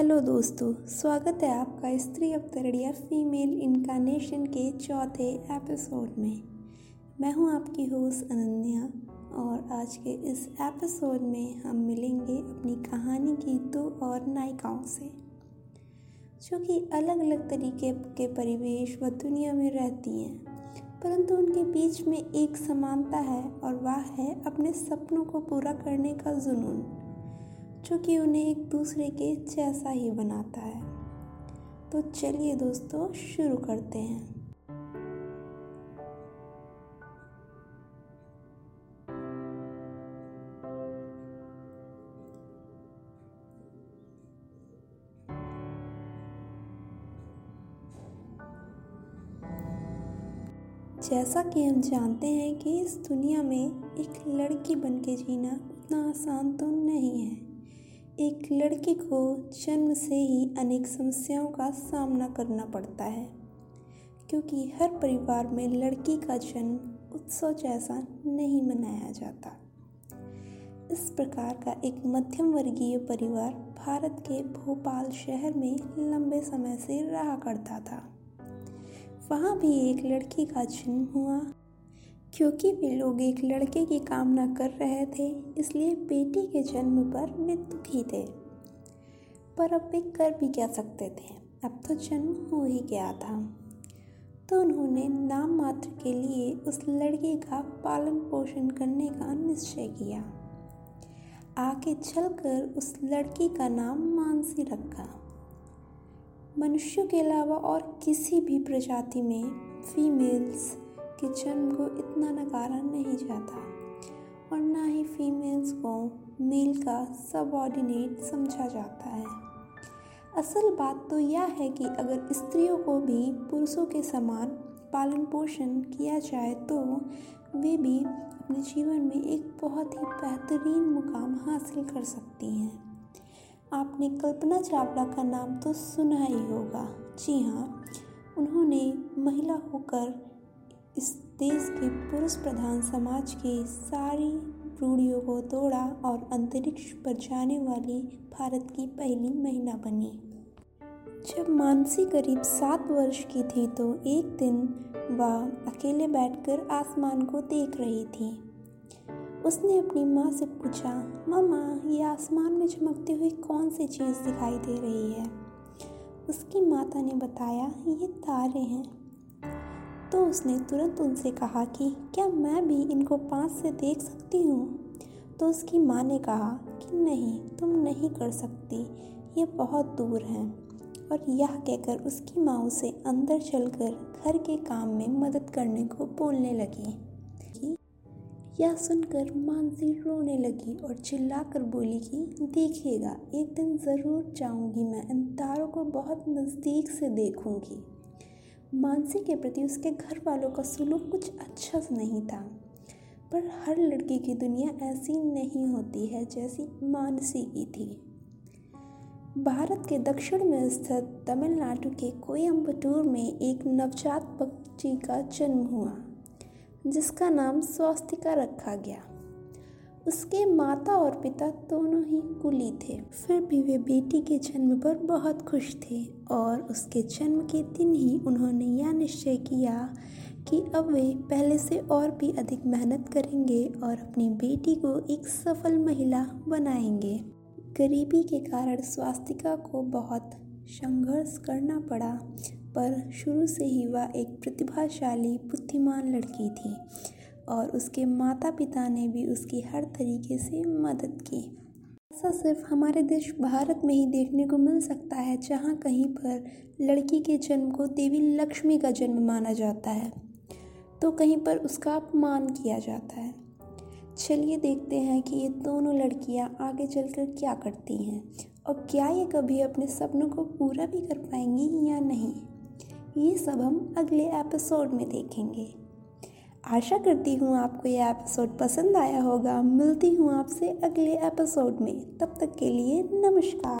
Hello दोस्तों, स्वागत है आपका स्त्री अवतरण या फीमेल इनकारनेशन के चौथे एपिसोड में। मैं हूँ आपकी होस्ट अनन्या और आज के इस एपिसोड में हम मिलेंगे अपनी कहानी की दो और नायिकाओं से, जो कि अलग अलग तरीके के परिवेश व दुनिया में रहती हैं, परंतु उनके बीच में एक समानता है और वह है अपने सपनों को पूरा करने का जुनून। जो कि उन्हें एक दूसरे के जैसा ही बनाता है। तो चलिए दोस्तों, शुरू करते हैं। जैसा कि हम जानते हैं कि इस दुनिया में एक लड़की बन के जीना उतना आसान तो नहीं है। एक लड़की को जन्म से ही अनेक समस्याओं का सामना करना पड़ता है, क्योंकि हर परिवार में लड़की का जन्म उत्सव जैसा नहीं मनाया जाता। इस प्रकार का एक मध्यम वर्गीय परिवार भारत के भोपाल शहर में लंबे समय से रहा करता था। वहाँ भी एक लड़की का जन्म हुआ क्योंकि वे लोग एक लड़के की कामना कर रहे थे, इसलिए बेटी के जन्म पर वे दुखी थे। पर अब वे कर भी क्या सकते थे? अब तो जन्म हो ही गया था। तो उन्होंने नाम मात्र के लिए उस लड़के का पालन पोषण करने का निश्चय किया। आगे चलकर उस लड़की का नाम मानसी रखा। मनुष्यों के अलावा और किसी भी प्रजाति में फीमेल्स के जन्म को इतना नकारा नहीं जाता और ना ही फीमेल्स को मेल का सबऑर्डिनेट समझा जाता है। असल बात तो यह है कि अगर स्त्रियों को भी पुरुषों के समान पालन पोषण किया जाए तो वे भी अपने जीवन में एक बहुत ही बेहतरीन मुकाम हासिल कर सकती हैं। आपने कल्पना चावला का नाम तो सुना ही होगा। जी हाँ उन्होंने महिला होकर इस देश के पुरुष प्रधान समाज की सारी रूढ़ियों को तोड़ा और अंतरिक्ष पर जाने वाली भारत की पहली महिला बनी। जब मानसी करीब सात वर्ष की थी तो एक दिन वह अकेले बैठकर आसमान को देख रही थी। उसने अपनी माँ से पूछा, मामा, ये आसमान में चमकती हुई कौन सी चीज़ दिखाई दे रही है? उसकी माता ने बताया, ये तारे हैं। तो उसने तुरंत उनसे कहा कि, क्या मैं भी इनको पास से देख सकती हूँ? तो उसकी माँ ने कहा कि, नहीं, तुम नहीं कर सकती, ये बहुत दूर हैं। और यह कहकर उसकी माँ उसे अंदर चलकर घर के काम में मदद करने को बोलने लगी। यह सुनकर मानसी रोने लगी और चिल्लाकर बोली कि, देखिएगा, एक दिन ज़रूर जाऊँगी मैं, इन तारों को बहुत नज़दीक से देखूँगी। मानसी के प्रति उसके घर वालों का सुलूक कुछ अच्छा नहीं था। पर हर लड़की की दुनिया ऐसी नहीं होती है जैसी मानसी की थी। भारत के दक्षिण में स्थित तमिलनाडु के कोयम्बटूर में एक नवजात बच्ची का जन्म हुआ, जिसका नाम स्वास्तिका रखा गया। उसके माता और पिता दोनों ही कुली थे। फिर भी वे बेटी के जन्म पर बहुत खुश थे और उसके जन्म के दिन ही उन्होंने यह निश्चय किया कि अब वे पहले से और भी अधिक मेहनत करेंगे और अपनी बेटी को एक सफल महिला बनाएँगे। गरीबी के कारण स्वास्तिका को बहुत संघर्ष करना पड़ा, पर शुरू से ही वह एक प्रतिभाशाली, बुद्धिमान लड़की थी। और उसके माता पिता ने भी उसकी हर तरीके से मदद की। ऐसा सिर्फ़ हमारे देश, भारत में ही देखने को मिल सकता है, जहाँ कहीं पर लड़की के जन्म को देवी लक्ष्मी का जन्म माना जाता है तो कहीं पर उसका अपमान किया जाता है। चलिए देखते हैं कि ये दोनों लड़कियाँ आगे चलकर क्या करती हैं, और क्या ये कभी अपने सपनों को पूरा भी कर पाएँगी या नहीं। ये सब हम अगले एपिसोड में देखेंगे। आशा करती हूँ आपको यह एपिसोड पसंद आया होगा। मिलती हूँ आपसे अगले एपिसोड में। तब तक के लिए नमस्कार।